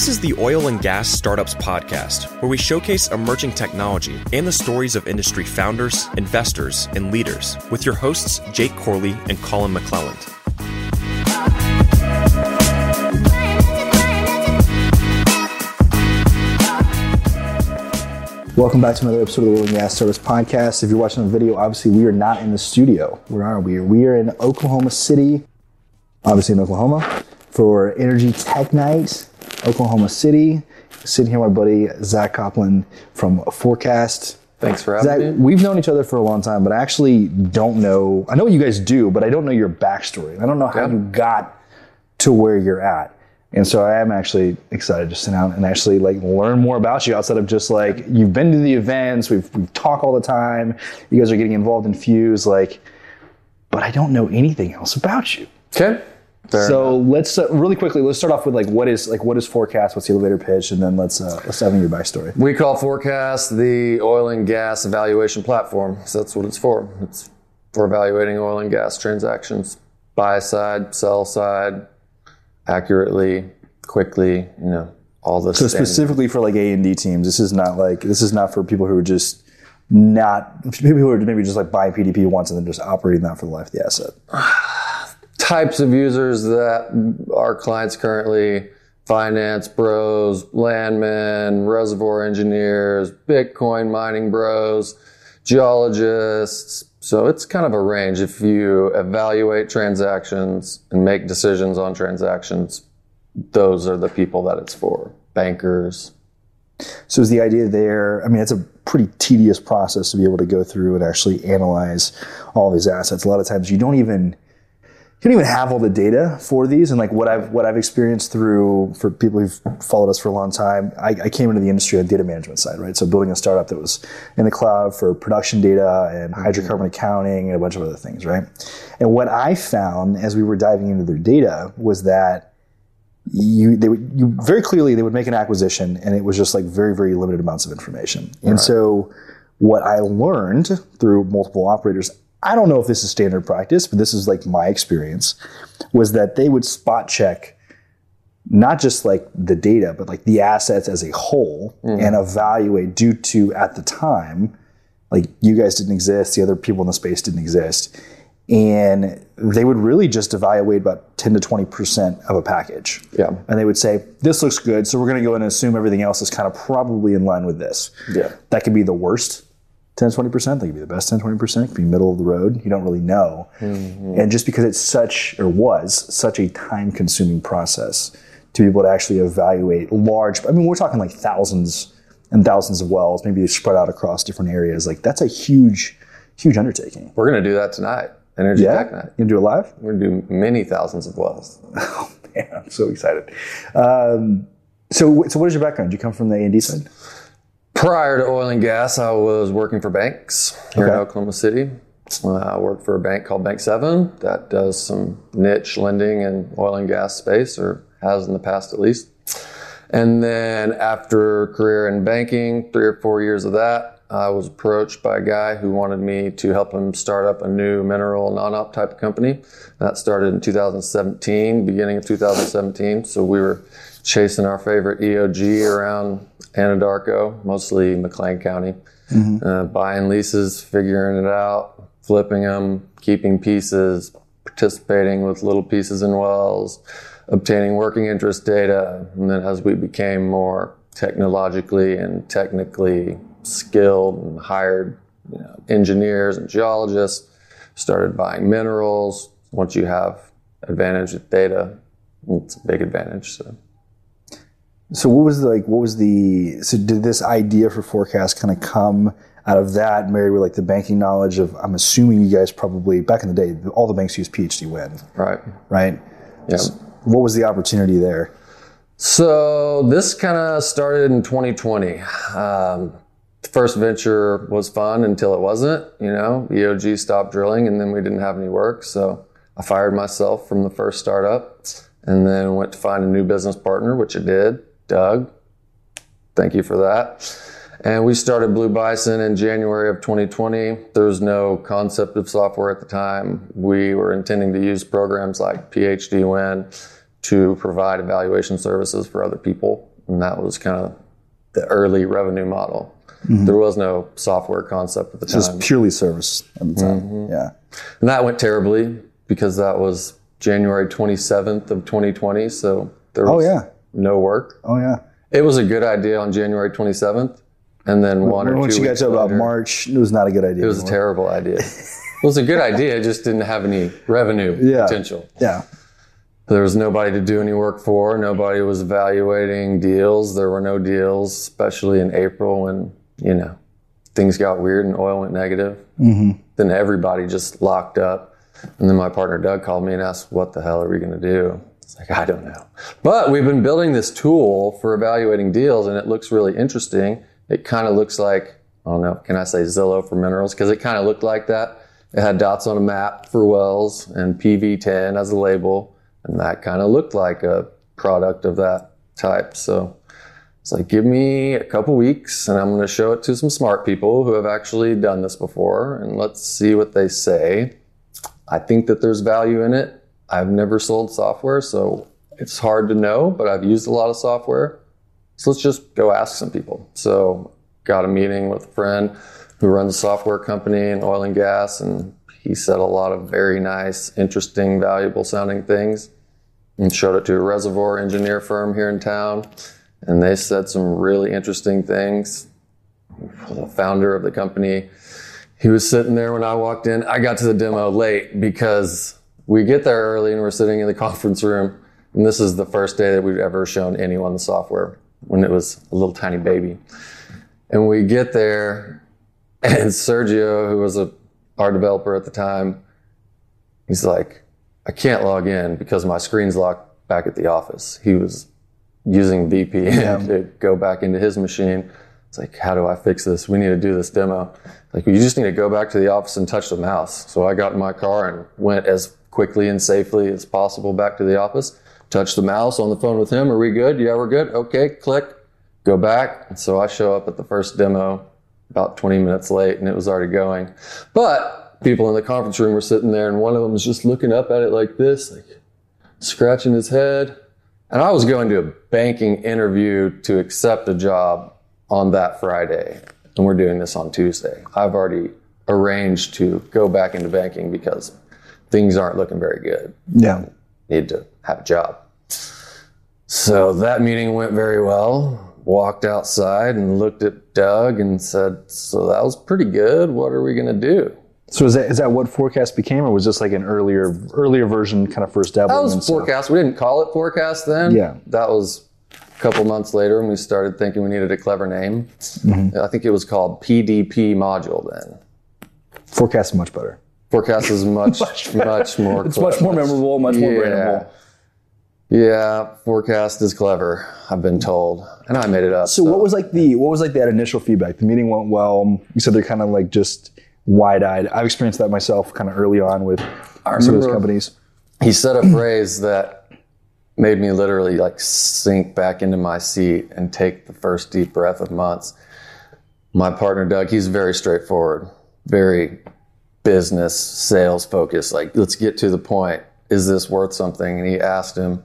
This is the Oil and Gas Startups Podcast, where we showcase emerging technology and the stories of industry founders, investors, and leaders with your hosts, Jake Corley and Colin McClelland. Welcome back to another episode of the Oil and Gas Service Podcast. If you're watching the video, obviously we are not in the studio. Where are we? We are in Oklahoma City, obviously in Oklahoma, for Energy Tech Night, Oklahoma City. Sitting here with my buddy Zach Copland from 4Cast. Thanks for having Zach, me. we've known each other for a long time, but I actually don't know. I know what you guys do, but I don't know your backstory. I don't know how Yeah. you got to where you're at. And so I am actually excited to sit down and actually like learn more about you outside of just like you've been to the events, we've we talk all the time, you guys are getting involved in Fuse, like, but I don't know anything else about you. Okay. Fair so let's uh, really quickly let's start off with like what is like what is 4Cast, what's the elevator pitch, and then let's uh, let's into your backstory. We call 4Cast the oil and gas evaluation platform. So that's what it's for. It's for evaluating oil and gas transactions, buy side, sell side, accurately, quickly. You know, all the stuff. So specifically for like A and D teams, this is not like this is not for people who are just not people who are maybe just like buying PDP once and then just operating that for the life of the asset. Types of users that our clients currently finance bros, landmen, reservoir engineers, Bitcoin mining bros, geologists. So it's kind of a range. If you evaluate transactions and make decisions on transactions, those are the people that it's for. Bankers. So is the idea there? I mean, it's a pretty tedious process to be able to go through and actually analyze all these assets. A lot of times you don't even you don't even have all the data for these. And like what I've what I've experienced through for people who've followed us for a long time, I, I came into the industry on the data management side, right? So building a startup that was in the cloud for production data and mm-hmm. hydrocarbon accounting and a bunch of other things, right? And what I found as we were diving into their data was that you they would you very clearly they would make an acquisition and it was just like very very limited amounts of information and so what i learned through multiple operators i don't know if this is standard practice but this is like my experience was that they would spot check not just like the data but like the assets as a whole mm-hmm. and evaluate due to at the time like you guys didn't exist the other people in the space didn't exist and they would really just evaluate about 10 to 20% of a package. Yeah. And they would say, this looks good, so we're going to go in and assume everything else is kind of probably in line with this. Yeah. That could be the worst 10 to 20%, that could be the best 10 to 20%, it could be middle of the road. You don't really know. And just because it's such, or was, such a time consuming process to be able to actually evaluate large, I mean, we're talking like thousands and thousands of wells, maybe spread out across different areas. Like, that's a huge, huge undertaking. We're going to do that tonight. Energy Yeah? Tech Night. You gonna do it live? We're going to do many thousands of wells. Oh man, I'm so excited. Um, so, so what is your background? Do you come from the A and D side? Prior to oil and gas, I was working for banks here in Oklahoma City. Uh, I worked for a bank called Bank Seven that does some niche lending in oil and gas space, or has in the past at least. And then after a career in banking, three or four years of that, I was approached by a guy who wanted me to help him start up a new mineral non-op type of company. That started in 2017, beginning of 2017. So we were chasing our favorite EOG around Anadarko, mostly McClain County, uh, buying leases, figuring it out, flipping them, keeping pieces, participating with little pieces in wells, obtaining working interest data. And then as we became more technologically and technically skilled and hired you know, engineers and geologists, started buying minerals. Once you have advantage with data, it's a big advantage. So. So, what was the, like? What was the? So, did this idea for 4Cast kind of come out of that, married with like the banking knowledge of? I'm assuming you guys probably back in the day, all the banks used PHDwin, Right. right? Yeah. What was the opportunity there? So this kind of started in 2020. Um, the first venture was fun until it wasn't. You know, EOG stopped drilling, and then we didn't have any work. So I fired myself from the first startup, and then went to find a new business partner, which I did, Doug. Thank you for that. And we started Blue Bison in January of 2020. There was no concept of software at the time. We were intending to use programs like PHDwin to provide evaluation services for other people. and that was kind of the early revenue model. There was no software concept at the time. Just purely service at the time. Mm-hmm. Yeah. And that went terribly because that was January 27th of 2020. So there was Oh yeah. No work. Oh yeah. It was a good idea on January 27th. And then one or two Once you got weeks to about later, March, it was not a good idea. it was a terrible idea. it was a good idea. It just didn't have any revenue Yeah. potential. Yeah. There was nobody to do any work for. Nobody was evaluating deals. There were no deals, especially in April when, you know, things got weird and oil went negative. Mm-hmm. Then everybody just locked up. And then my partner Doug called me and asked, What the hell are we going to do? It's like, I don't know. But we've been building this tool for evaluating deals and it looks really interesting. It kind of looks like, I don't know, can I say Zillow for minerals? Because it kind of looked like that. It had dots on a map for wells and PV10 as a label. And that kind of looked like a product of that type. So it's like, give me a couple weeks and I'm going to show it to some smart people who have actually done this before and let's see what they say. I think that there's value in it. I've never sold software, so it's hard to know, but I've used a lot of software. So let's just go ask some people. So got a meeting with a friend who runs a software company in oil and gas, and he said a lot of very nice, interesting, valuable sounding things and showed it to a reservoir engineer firm here in town. And they said some really interesting things. The founder of the company, he was sitting there when I walked in. I got to the demo late because we get there early and we're sitting in the conference room. And this is the first day that we've ever shown anyone the software when it was a little tiny baby. And we get there, and Sergio, who was a our developer at the time, he's like, I can't log in because my screen's locked back at the office. He was using VPN to go back into his machine. It's like, how do I fix this? We need to do this demo. Like, you just need to go back to the office and touch the mouse. So I got in my car and went as quickly and safely as possible back to the office, Touch the mouse on the phone with him. Are we good? Yeah, we're good. Okay, click, go back. And so I show up at the first demo about 20 minutes late and it was already going. But people in the conference room were sitting there and one of them was just looking up at it like this, like scratching his head. And I was going to a banking interview to accept a job on that Friday. And we're doing this on Tuesday. I've already arranged to go back into banking because things aren't looking very good. Yeah. Need to have a job. So that meeting went very well. Walked outside and looked at Doug and said, So that was pretty good. What are we going to do? So is that is that what 4Cast became, or was this like an earlier earlier version, kind of first That was and stuff? 4Cast. We didn't call it 4Cast then. Yeah. That was a couple months later when we started thinking we needed a clever name. Mm-hmm. I think it was called PDP module then. 4Cast is much better. 4Cast is much, much, more It's much more memorable, much more brandable. Yeah, 4Cast is clever. I've been told, and I made it up. So what was like the what was like that initial feedback? The meeting went well. You said they're kind of like just wide eyed. I've experienced that myself kind of early on with some of those companies. he said a phrase that made me literally like sink back into my seat and take the first deep breath of months. My partner Doug, he's very straightforward, very business sales focused. Like, let's get to the point. Is this worth something? And he asked him,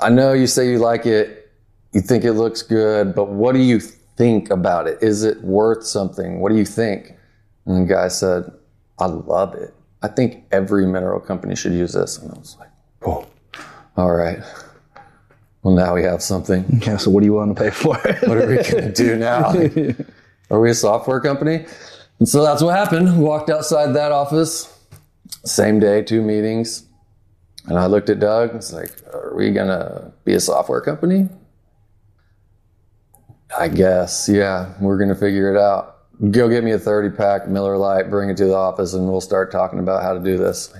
I know you say you like it, you think it looks good, but what do you think about it? Is it worth something? What do you think? And the guy said, I love it. I think every mineral company should use this. And I was like, oh, all right. Well, now we have something. Okay, so what do you want to pay for? It? what are we going to do now? are we a software company? And so that's what happened. Walked outside that office, same day, two meetings. And I looked at Doug and was like, are we going to be a software company? I guess, yeah, we're going to figure it out. Go get me a 30 pack Miller Lite, bring it to the office, and we'll start talking about how to do this.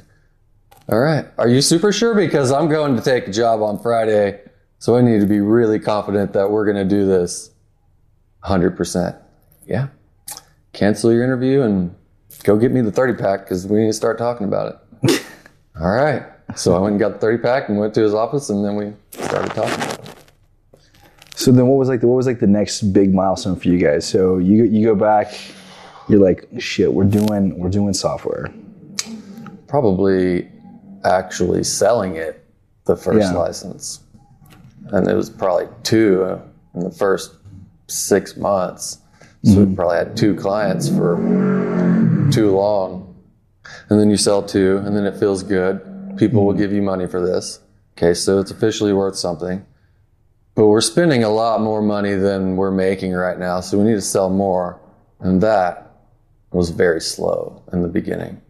All right. Are you super sure? Because I'm going to take a job on Friday, so I need to be really confident that we're going to do this 100%. Yeah. Cancel your interview and go get me the 30 pack because we need to start talking about it. All right. So I went and got the 30 pack and went to his office, and then we started talking about it. so then, what was like the, what was like the next big milestone for you guys? So you you go back, you're like, shit, we're doing we're doing software. Probably actually selling it the first Yeah. license. and it was probably two in the first six months. So we probably had two clients for too long. And then you sell two, and then it feels good. People will mm-hmm. give you money for this. Okay, so it's officially worth something. But we're spending a lot more money than we're making right now, so we need to sell more. And that was very slow in the beginning.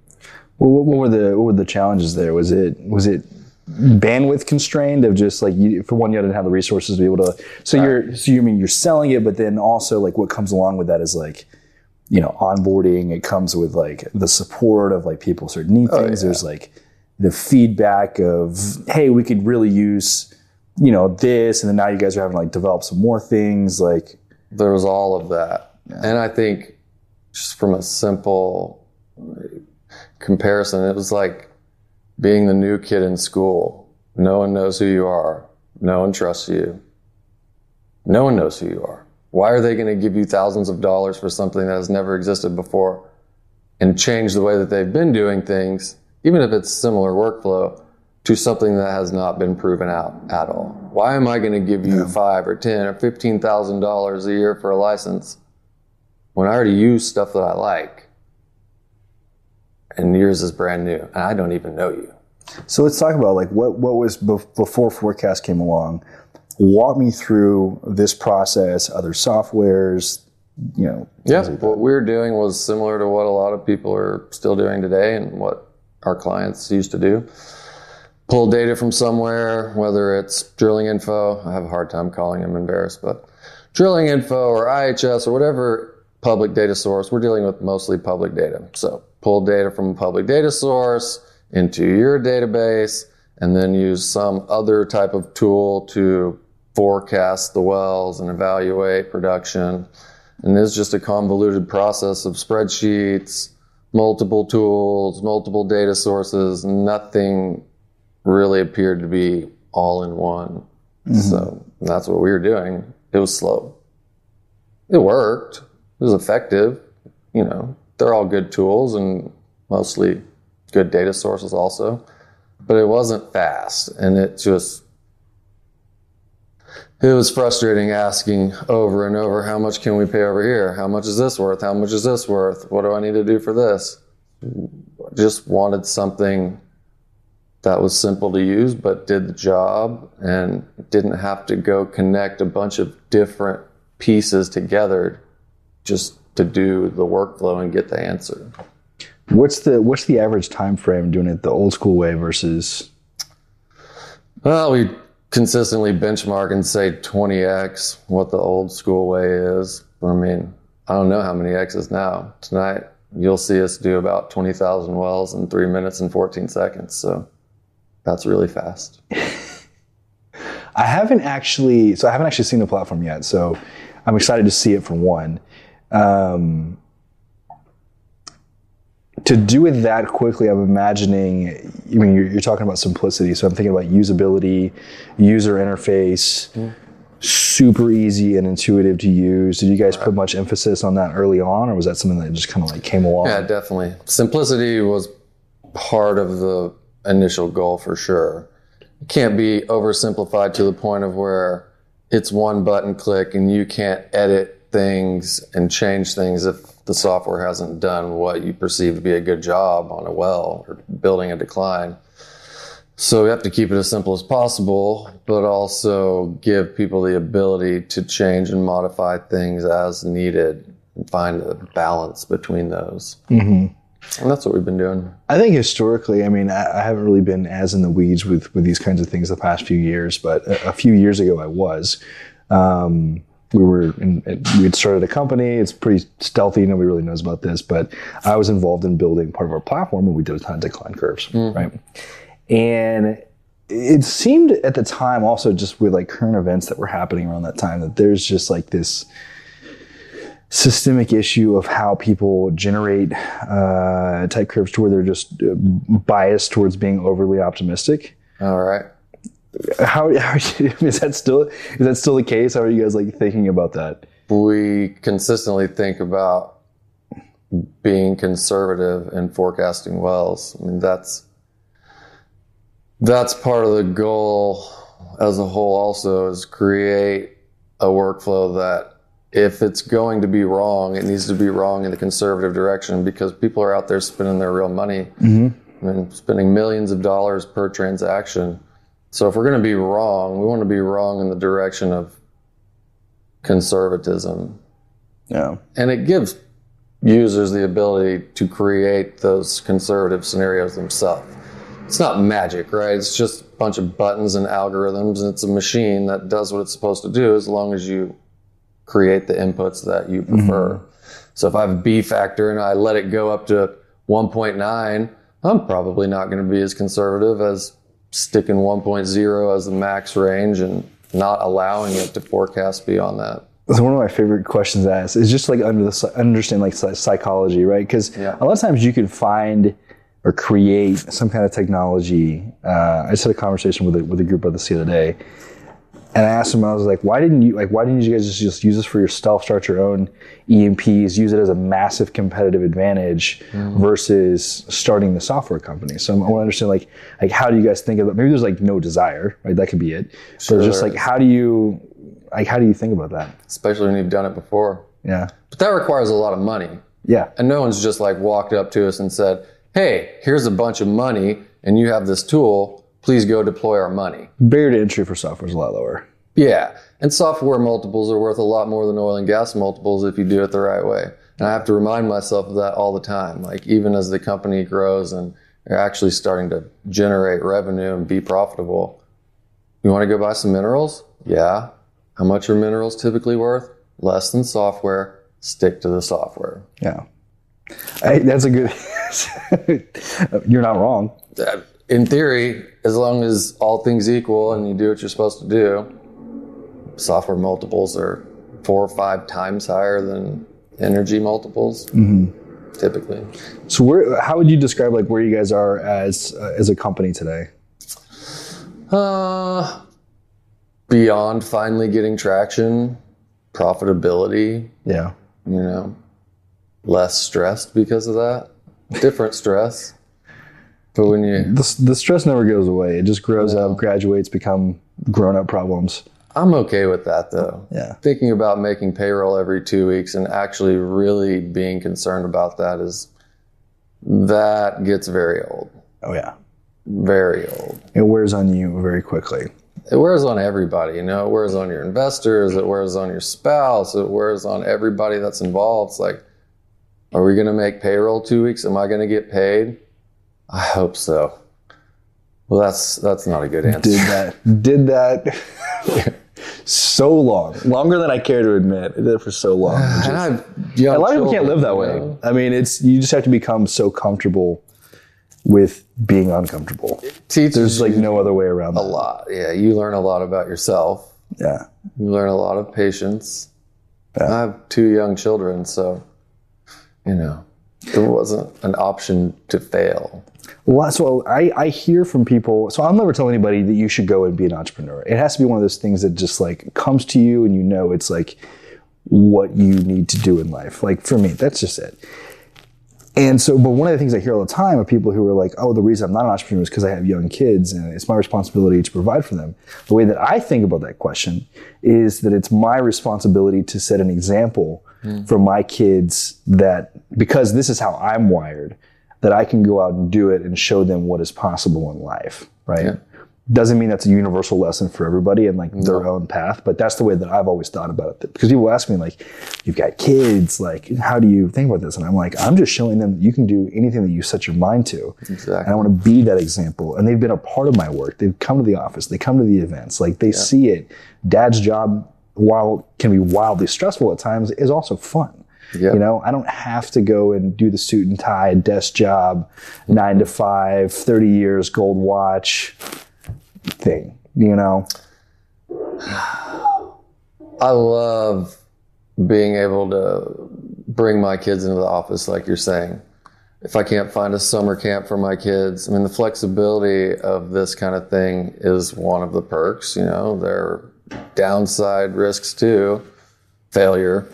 Well, what, what were the what were the challenges there? Was it was it bandwidth constrained of just like you, for one you didn't have the resources to be able to so you're so you mean you're selling it but then also like what comes along with that is like you know onboarding it comes with like the support of like people sort of need oh, things. There's like the feedback of hey we could really use you know this and then now you guys are having to like develop some more things like there was all of that. And I think just from a simple comparison, it was like being the new kid in school. No one knows who you are. No one trusts you. No one knows who you are. Why are they going to give you thousands of dollars for something that has never existed before and change the way that they've been doing things, even if it's similar workflow, to something that has not been proven out at all? Why am I going to give you five or ten or fifteen thousand dollars a year for a license when I already use stuff that I like and yours is brand new and I don't even know you? So let's talk about like what what was bef- before 4Cast came along. Walk me through this process, other softwares, you know. Yeah, what we were doing was similar to what a lot of people are still doing today and what our clients used to do. Pull data from somewhere, whether it's Drillinginfo, I have a hard time calling them Enverus, but Drillinginfo or IHS or whatever public data source, we're dealing with mostly public data. So pull data from a public data source into your database and then use some other type of tool to forecast the wells and evaluate production. And it's just a convoluted process of spreadsheets, multiple tools, multiple data sources, nothing really appeared to be all in one. Mm-hmm. So that's what we were doing. It was slow. It worked. It was effective. You know, they're all good tools and mostly good data sources also. But it wasn't fast and it just it was frustrating asking over and over how much can we pay over here? How much is this worth? How much is this worth? What do I need to do for this? Just wanted something that was simple to use but did the job and didn't have to go connect a bunch of different pieces together just to do the workflow and get the answer. What's the what's the average time frame doing it the old school way versus Well, we consistently benchmark and say 20x what the old school way is. I mean, I don't know how many X's now. Tonight, you'll see us do about 20,000 wells in three minutes and 14 seconds. So that's really fast. I haven't actually so I haven't actually seen the platform yet, so I'm excited to see it for one. Um, to do it that quickly, I'm imagining. I mean, you're, you're talking about simplicity, so I'm thinking about usability, user interface, super easy and intuitive to use. Did you guys put much emphasis on that early on, or was that something that just kind of like came along? Yeah, definitely. Simplicity was part of the initial goal for sure. It can't be oversimplified to the point of where it's one button click and you can't edit things and change things if the software hasn't done what you perceive to be a good job on a well or building a decline. So we have to keep it as simple as possible, but also give people the ability to change and modify things as needed and find a balance between those. Mm-hmm. And that's what we've been doing. I think historically, I mean, I, I haven't really been as in the weeds with with these kinds of things the past few years, but a, a few years ago I was. Um, we were in, we had started a company. It's pretty stealthy. Nobody really knows about this, but I was involved in building part of our platform, and we did a ton of decline curves, right? And it seemed at the time, also just with like current events that were happening around that time, that there's just like this systemic issue of how people generate uh, type curves to where they're just uh, biased towards being overly optimistic. All right. How, how is that still is that still the case? How are you guys like thinking about that? We consistently think about being conservative and forecasting wells. I mean, that's that's part of the goal as a whole also is create a workflow that if it's going to be wrong, it needs to be wrong in the conservative direction because people are out there spending their real money. Mm-hmm. I mean, spending millions of dollars per transaction. So if we're going to be wrong, we want to be wrong in the direction of conservatism. Yeah. And it gives users the ability to create those conservative scenarios themselves. It's not magic, right? It's just a bunch of buttons and algorithms, and it's a machine that does what it's supposed to do as long as you create the inputs that you mm-hmm. prefer. So if I have a B factor and I let it go up to 1.9, I'm probably not going to be as conservative as sticking 1.0 as the max range and not allowing it to forecast beyond that. So one of my favorite questions to ask is just like under the understand like psychology, right? Because Yeah. a lot of times you can find or create some kind of technology. Uh, I just had a conversation with a, with a group of this the other day, and I asked them, I was like, why didn't you like why didn't you guys just, just use this for yourself, start your own E&Ps, use it as a massive competitive advantage mm. versus starting the software company? So I want to understand like like how do you guys think about maybe there's like no desire, right? That could be it. But it's just like how do you like how do you think about that? Especially when you've done it before. Yeah. But that requires a lot of money. Yeah. And no one's just like walked up to us and said, Hey, here's a bunch of money and you have this tool. Please go deploy our money. Barrier to entry for software is a lot lower. Yeah. And software multiples are worth a lot more than oil and gas multiples if you do it the right way. And I have to remind myself of that all the time. Like even as the company grows and they're actually starting to generate revenue and be profitable. You want to go buy some minerals? Yeah. How much are minerals typically worth? Less than software. Stick to the software. Yeah. I, that's a good. You're not wrong. Uh, In theory, as long as all things equal and you do what you're supposed to do, software multiples are four or five times higher than energy multiples, typically. So, where? How would you describe like where you guys are as uh, as a company today? Uh, beyond finally getting traction, profitability, Yeah. you know, less stressed because of that. Different stress. But when you, The, the stress never goes away. It just grows up, graduates, become grown up problems. I'm okay with that though. Yeah. Thinking about making payroll every two weeks and actually really being concerned about that is, that gets very old. Oh yeah. Very old. It wears on you very quickly. It wears on everybody, you know, it wears on your investors, it wears on your spouse, it wears on everybody that's involved. It's like, are we going to make payroll two weeks? Am I going to get paid? I hope so. Well, that's that's not a good answer. Did that? did that? so long, longer than I care to admit. I did it for so long. Just- And I've young a lot of people can't live that you way. know? I mean, it's you just have to become so comfortable with being uncomfortable. There's like no other way around a that. lot. Yeah, you learn a lot about yourself. Yeah. You learn a lot of patience. I have two young children, so you know, it wasn't an option to fail. Well, so I, I hear from people. So I'll never tell anybody that you should go and be an entrepreneur. It has to be one of those things that just like comes to you and you know it's like what you need to do in life. Like for me, that's just it. And so, but one of the things I hear all the time are people who are like, oh, the reason I'm not an entrepreneur is because I have young kids and it's my responsibility to provide for them. The way that I think about that question is that it's my responsibility to set an example hmm. for my kids that, because this is how I'm wired, that I can go out and do it and show them what is possible in life, right? Doesn't mean that's a universal lesson for everybody and like their own path, but that's the way that I've always thought about it. Because people ask me like, "You've got kids, like, how do you think about this?" And I'm like, "I'm just showing them you can do anything that you set your mind to." Exactly. And I want to be that example. And they've been a part of my work. They've come to the office. They come to the events. Like they see it. Dad's job, while can be wildly stressful at times, is also fun. Yep. You know, I don't have to go and do the suit and tie, desk job, nine to five, 30 years, gold watch thing. You know? I love being able to bring my kids into the office, like you're saying. If I can't find a summer camp for my kids, I mean, the flexibility of this kind of thing is one of the perks. You know, there are downside risks too, failure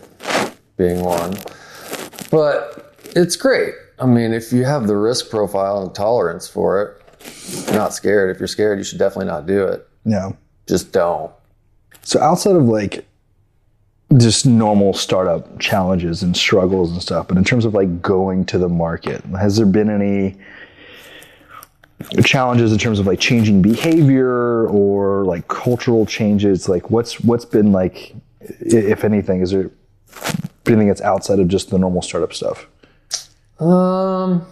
being one. But it's great. I mean, if you have the risk profile and tolerance for it, not scared. If you're scared, you should definitely not do it. No. just don't. So outside of like just normal startup challenges and struggles and stuff, but in terms of like going to the market, has there been any challenges in terms of like changing behavior or like cultural changes? Like what's what's been like, if anything, is there anything that's outside of just the normal startup stuff? Um,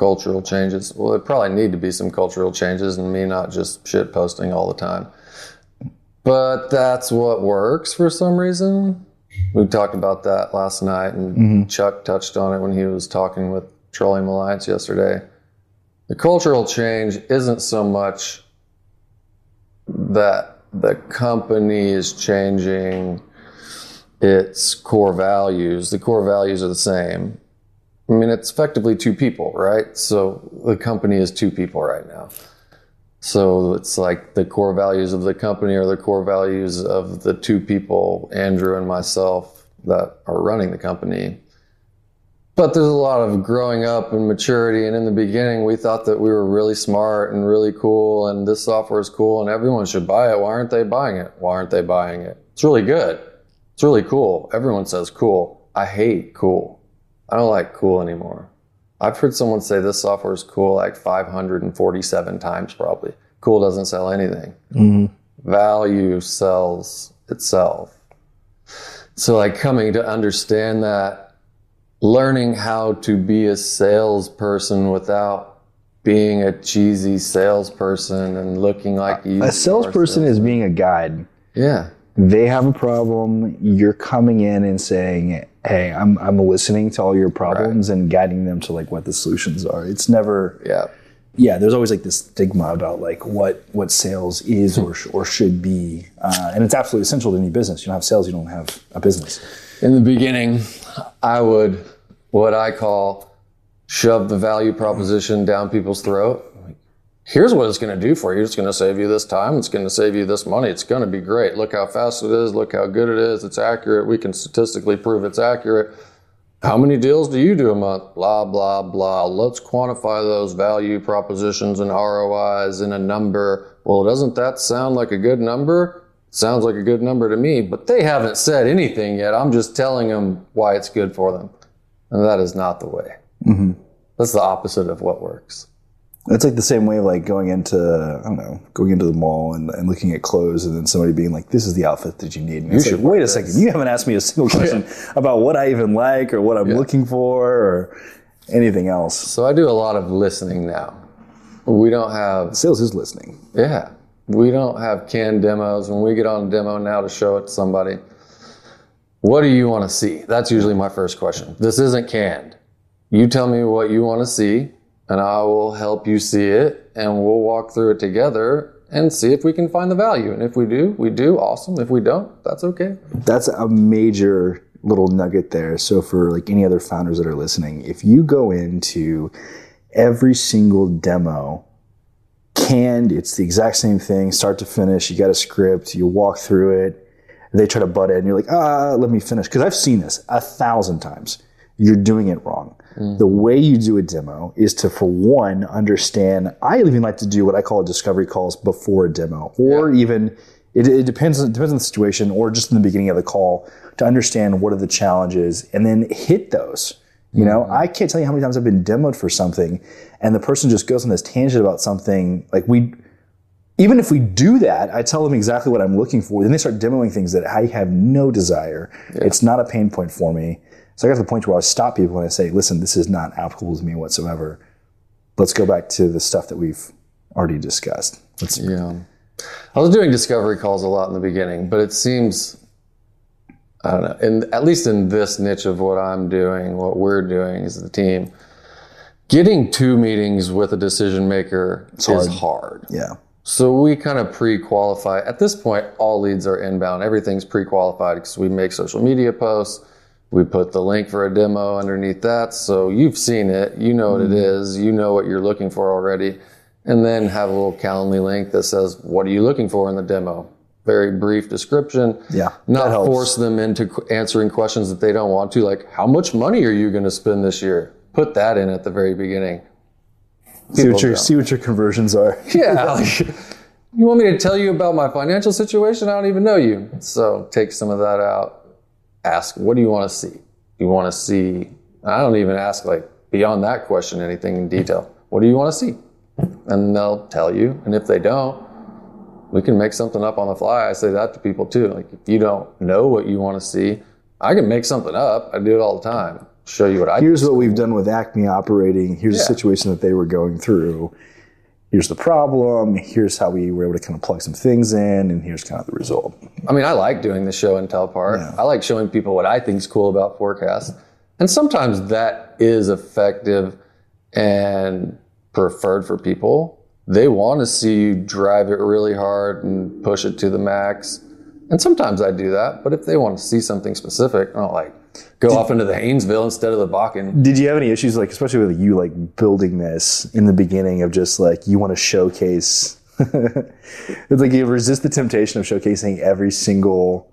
cultural changes. Well, there probably need to be some cultural changes, and me not just shit posting all the time. But that's what works for some reason. We talked about that last night, and mm-hmm. Chuck touched on it when he was talking with Petroleum Alliance yesterday. The cultural change isn't so much that the company is changing its core values. The core values are the same. I mean, it's effectively two people, right? So the company is two people right now. So it's like the core values of the company are the core values of the two people, Andrew and myself, that are running the company. But there's a lot of growing up and maturity. And in the beginning, we thought that we were really smart and really cool, and this software is cool, and everyone should buy it. Why aren't they buying it? Why aren't they buying it? It's really good. It's really cool. Everyone says cool. I hate cool. I don't like cool anymore. I've heard someone say this software is cool like 547 times probably. Cool doesn't sell anything. Mm-hmm. Value sells itself. So, like, coming to understand that, learning how to be a salesperson without being a cheesy salesperson and looking like you. A salesperson is being a guide. Yeah. They have a problem. You're coming in and saying, "Hey, I'm I'm listening to all your problems and guiding them to like what the solutions are." It's never Yeah. yeah, there's always like this stigma about like what what sales is or sh- or should be, uh, and it's absolutely essential to any business. You don't have sales, you don't have a business. in the beginning, I would what I call shove the value proposition down people's throat. Here's what it's going to do for you. It's going to save you this time. It's going to save you this money. It's going to be great. Look how fast it is. Look how good it is. It's accurate. We can statistically prove it's accurate. How many deals do you do a month? Blah, blah, blah. Let's quantify those value propositions and ROIs in a number. Well, doesn't that sound like a good number? Sounds like a good number to me, but they haven't said anything yet. I'm just telling them why it's good for them. And that is not the way. Mm-hmm. That's the opposite of what works. It's like the same way of like going into I don't know, going into the mall and, and looking at clothes, and then somebody being like, "This is the outfit that you need." And it's should like, wait a wear second, you haven't asked me a single question about what I even like or what I'm looking for or anything else. So I do a lot of listening now. We don't have Sales is listening. Yeah. We don't have canned demos. When we get on a demo now to show it to somebody, what do you want to see? That's usually my first question. This isn't canned. You tell me what you want to see, and I will help you see it, and we'll walk through it together and see if we can find the value. And if we do, we do. Awesome. If we don't, that's okay. That's a major little nugget there. So for like any other founders that are listening, if you go into every single demo canned, it's the exact same thing, start to finish. You got a script, you walk through it. They try to butt in, you're like, ah, let me finish. Because I've seen this a thousand times. You're doing it wrong. Mm. The way you do a demo is to, for one, understand. I even like to do what I call discovery calls before a demo, or even it, it depends. It depends on the situation, or just in the beginning of the call to understand what are the challenges, and then hit those. You know, mm-hmm. I can't tell you how many times I've been demoed for something, and the person just goes on this tangent about something. Like we, even if we do that, I tell them exactly what I'm looking for. Then they start demoing things that I have no desire. It's not a pain point for me. So I got to the point where I stop people and I say, "Listen, this is not applicable to me whatsoever. Let's go back to the stuff that we've already discussed." Let's, Yeah. I was doing discovery calls a lot in the beginning, but it seems, I don't know, in, at least in this niche of what I'm doing, what we're doing as the team, getting two meetings with a decision maker is hard. yeah, So we kind of pre-qualify. At this point, all leads are inbound. Everything's pre-qualified because we make social media posts. We put the link for a demo underneath that. So you've seen it. You know what it mm-hmm. is. You know what you're looking for already. And then have a little Calendly link that says, what are you looking for in the demo? Very brief description. Yeah, Not force them into answering questions that they don't want to. Like, how much money are you going to spend this year? Put that in at the very beginning. see what your see what your conversions are. Yeah. like, you want me to tell you about my financial situation? I don't even know you. So take some of that out. Ask, what do you want to see? You want to see, I don't even ask like beyond that question anything in detail. What do you want to see? And they'll tell you. And if they don't, we can make something up on the fly. I say that to people too. Like if you don't know what you want to see, I can make something up. I do it all the time. Show you what I Here's what we've done with Acme operating. Here's Yeah. situation that they were going through. Here's the problem. Here's how we were able to kind of plug some things in, and here's kind of the result. I mean, I like doing the show and tell part. Yeah. I like showing people what I think is cool about forecasts. And sometimes that is effective and preferred for people. They want to see you drive it really hard and push it to the max. And sometimes I do that. But if they want to see something specific, I don't like go off into the Haynesville instead of the Bakken. Did you have any issues, like especially with you, like building this in the beginning of just like you want to showcase? it's like you resist the temptation of showcasing every single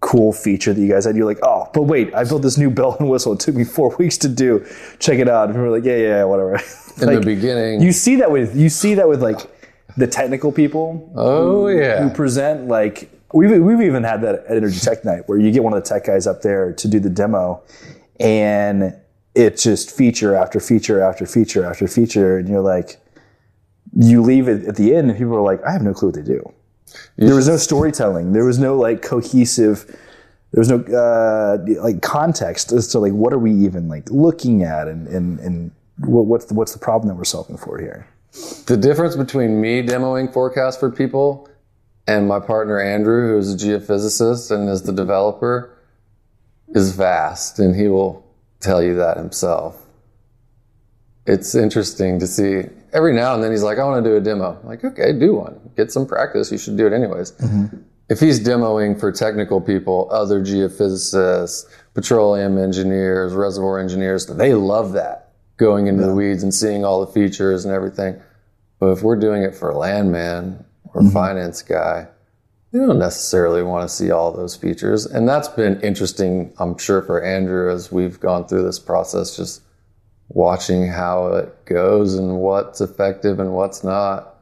cool feature that you guys had. You're like, oh, but wait, I built this new bell and whistle. It took me four weeks to do. Check it out. And we're like, yeah, yeah, yeah, whatever. In Like, the beginning, you see that with you see that with like the technical people oh who yeah, present like we've we've even had that at Energy Tech Night where you get one of the tech guys up there to do the demo, and it's just feature after feature after feature after feature, and you're like, you leave it at the end, and people are like, I have no clue what they do. There was no storytelling. There was no like cohesive. There was no uh, like context as to like what are we even like looking at, and and and what, what's the, what's the problem that we're solving for here. The difference between me demoing forecasts for people and my partner Andrew, who's a geophysicist and is the developer, is vast, and he will tell you that himself. It's interesting to see. Every now and then he's like, I want to do a demo. I'm like, okay, do one. Get some practice. You should do it anyways. Mm-hmm. If he's demoing for technical people, other geophysicists, petroleum engineers, reservoir engineers, they love that going into the weeds and seeing all the features and everything. But if we're doing it for a landman or a mm-hmm. finance guy, they don't necessarily want to see all those features. And that's been interesting, I'm sure, for Andrew as we've gone through this process, just watching how it goes and what's effective and what's not.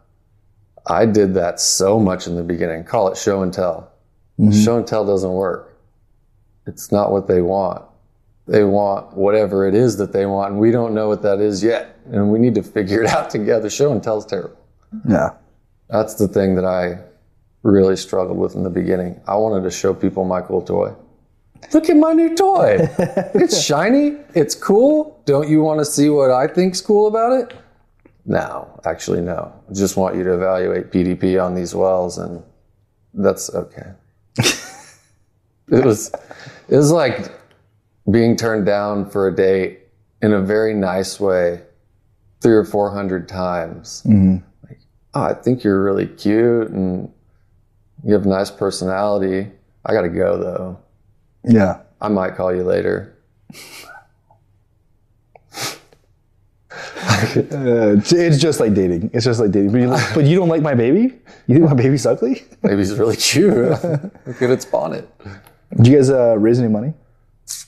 I did that so much in the beginning. Call it show and tell. Mm-hmm. Show and tell doesn't work. It's not what they want. They want whatever it is that they want, and we don't know what that is yet. And we need to figure it out together. Show and tell is terrible. Yeah. That's the thing that I really struggled with in the beginning. I wanted to show people my cool toy. Look at my new toy. it's shiny. It's cool. Don't you want to see what I think's cool about it? No, actually, no. I just want you to evaluate PDP on these wells, and that's okay. it was, it was like being turned down for a date in a very nice way, three or four hundred times Like, oh, I think you're really cute and you have a nice personality. I got to go though. Yeah. I might call you later. Uh, it's- just like dating. It's just like dating. But you, like, but you don't like my baby? You think my baby's ugly? It's really cute. Look at its bonnet. Did you guys uh, raise any money?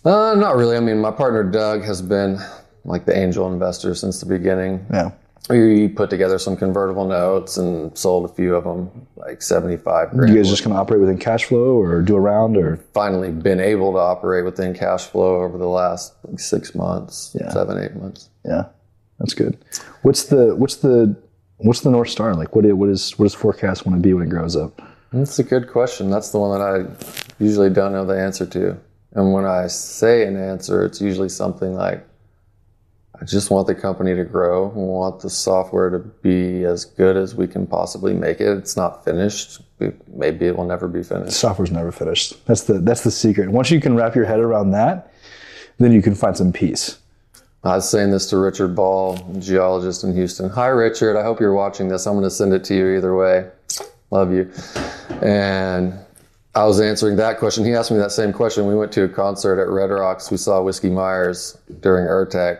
Uh, not really. I mean, my partner Doug has been like the angel investor since the beginning. Yeah. We put together some convertible notes and sold a few of them, like 75 grand. You guys just kind of operate within cash flow or do a round or? finally been able to operate within cash flow over the last like, six months, Yeah. seven, eight months. Yeah, that's good. What's the what's the what's the north star? Like, what is, what is what does 4Cast want to be when it grows up? That's a good question. That's the one that I usually don't know the answer to. And when I say an answer, it's usually something like, I just want the company to grow. I want the software to be as good as we can possibly make it. It's not finished. Maybe it will never be finished. Software's never finished. That's the that's the secret. Once you can wrap your head around that, then you can find some peace. I was saying this to Richard Ball, geologist in Houston. Hi, Richard. I hope you're watching this. I'm going to send it to you either way. Love you. And I was answering that question. He asked me that same question. We went to a concert at Red Rocks. We saw Whiskey Myers during URTeC.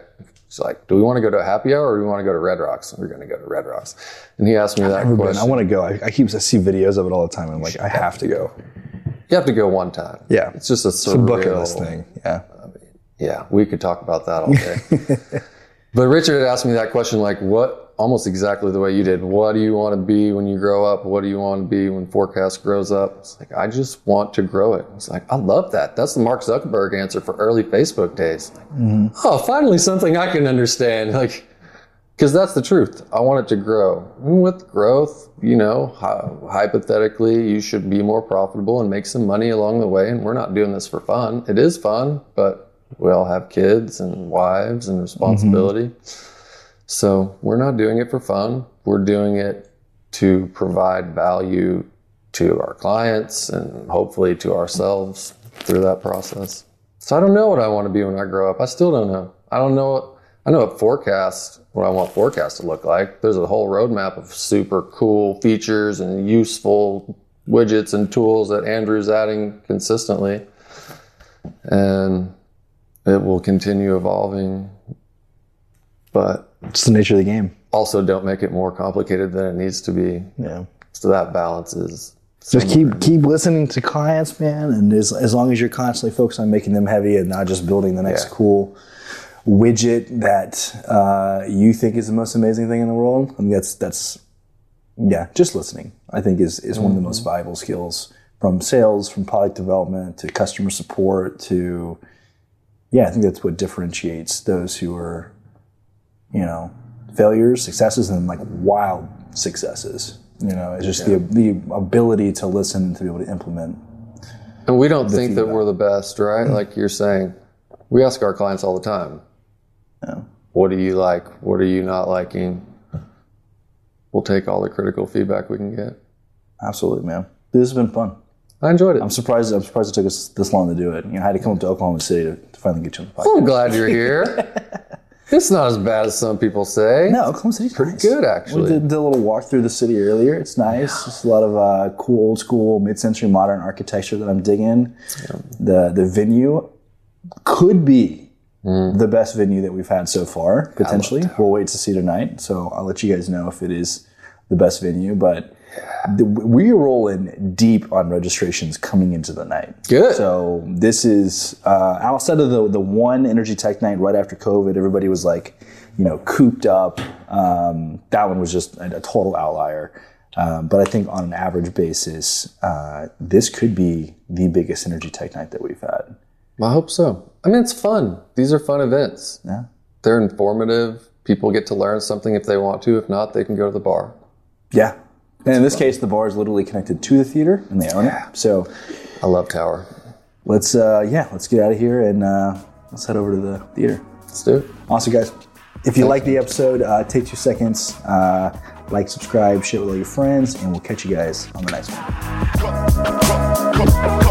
He's like, do we want to go to a happy hour or do we want to go to Red Rocks? We're going to go to Red Rocks. And he asked me that Never been. question. I want to go. I, I keep I see videos of it all the time. I'm like, I have to go. you have to go one time. Yeah. It's just a It's a bucket list thing. Yeah. Yeah, we could talk about that all day. but Richard had asked me that question like, what almost exactly the way you did. What do you want to be when you grow up? What do you want to be when 4Cast grows up? It's like, I just want to grow it. It's like, I love that. That's the Mark Zuckerberg answer for early Facebook days. Like, mm-hmm. Oh, finally something I can understand. Like, because that's the truth. I want it to grow. And with growth, you know, hypothetically, you should be more profitable and make some money along the way. And we're not doing this for fun. It is fun, but we all have kids and wives and responsibility. Mm-hmm. So we're not doing it for fun. We're doing it to provide value to our clients and hopefully to ourselves through that process. So I don't know what I want to be when I grow up. I still don't know. I don't know what I know what 4Cast what I want 4Cast to look like. There's a whole roadmap of super cool features and useful widgets and tools that Andrew's adding consistently. And it will continue evolving. But it's the nature of the game. Also, don't make it more complicated than it needs to be. Yeah. So that balance is. Just keep keep listening to clients, man, and as as long as you're constantly focused on making them heavy and not just building the next yeah. cool widget that uh, you think is the most amazing thing in the world. I mean, that's that's yeah, just listening. I think is is mm-hmm. one of the most mm-hmm. valuable skills from sales, from product development to customer support to yeah, I think that's what differentiates those who are you know, failures, successes, and like wild successes. You know, it's just yeah. the the ability to listen and to be able to implement. And we don't think feedback. that we're the best, right? Mm-hmm. Like you're saying, we ask our clients all the time. Yeah. What do you like? What are you not liking? We'll take all the critical feedback we can get. Absolutely, man. This has been fun. I enjoyed it. I'm surprised. I'm surprised it took us this long to do it. You know, I had to come up to Oklahoma City to, to finally get you on the podcast. I'm glad you're here. It's not as bad as some people say. No, Oklahoma City's pretty nice. good actually. We did, did, a little walk through the city earlier. It's nice. Just a lot of uh, cool, old school, mid-century modern architecture that I'm digging. Yeah. The the venue could be mm. the best venue that we've had so far. Potentially, we'll wait to see tonight. So I'll let you guys know if it is the best venue. But the, We are rolling deep on registrations coming into the night. Good. So this is uh, outside of the the one Energy Tech night right after COVID. Everybody was like, you know, cooped up. Um, that one was just a, a total outlier. Um, but I think on an average basis, uh, this could be the biggest Energy Tech night that we've had. I hope so. I mean, it's fun. These are fun events. Yeah. They're informative. People get to learn something if they want to. If not, they can go to the bar. Yeah, and in this case, the bar is literally connected to the theater, and they own it. So, I love Tower. Let's uh, yeah, let's get out of here and uh, let's head over to the theater. Let's do it. Awesome, guys. If you like the episode, uh, take two seconds, uh, like, subscribe, share with all your friends, and we'll catch you guys on the next one.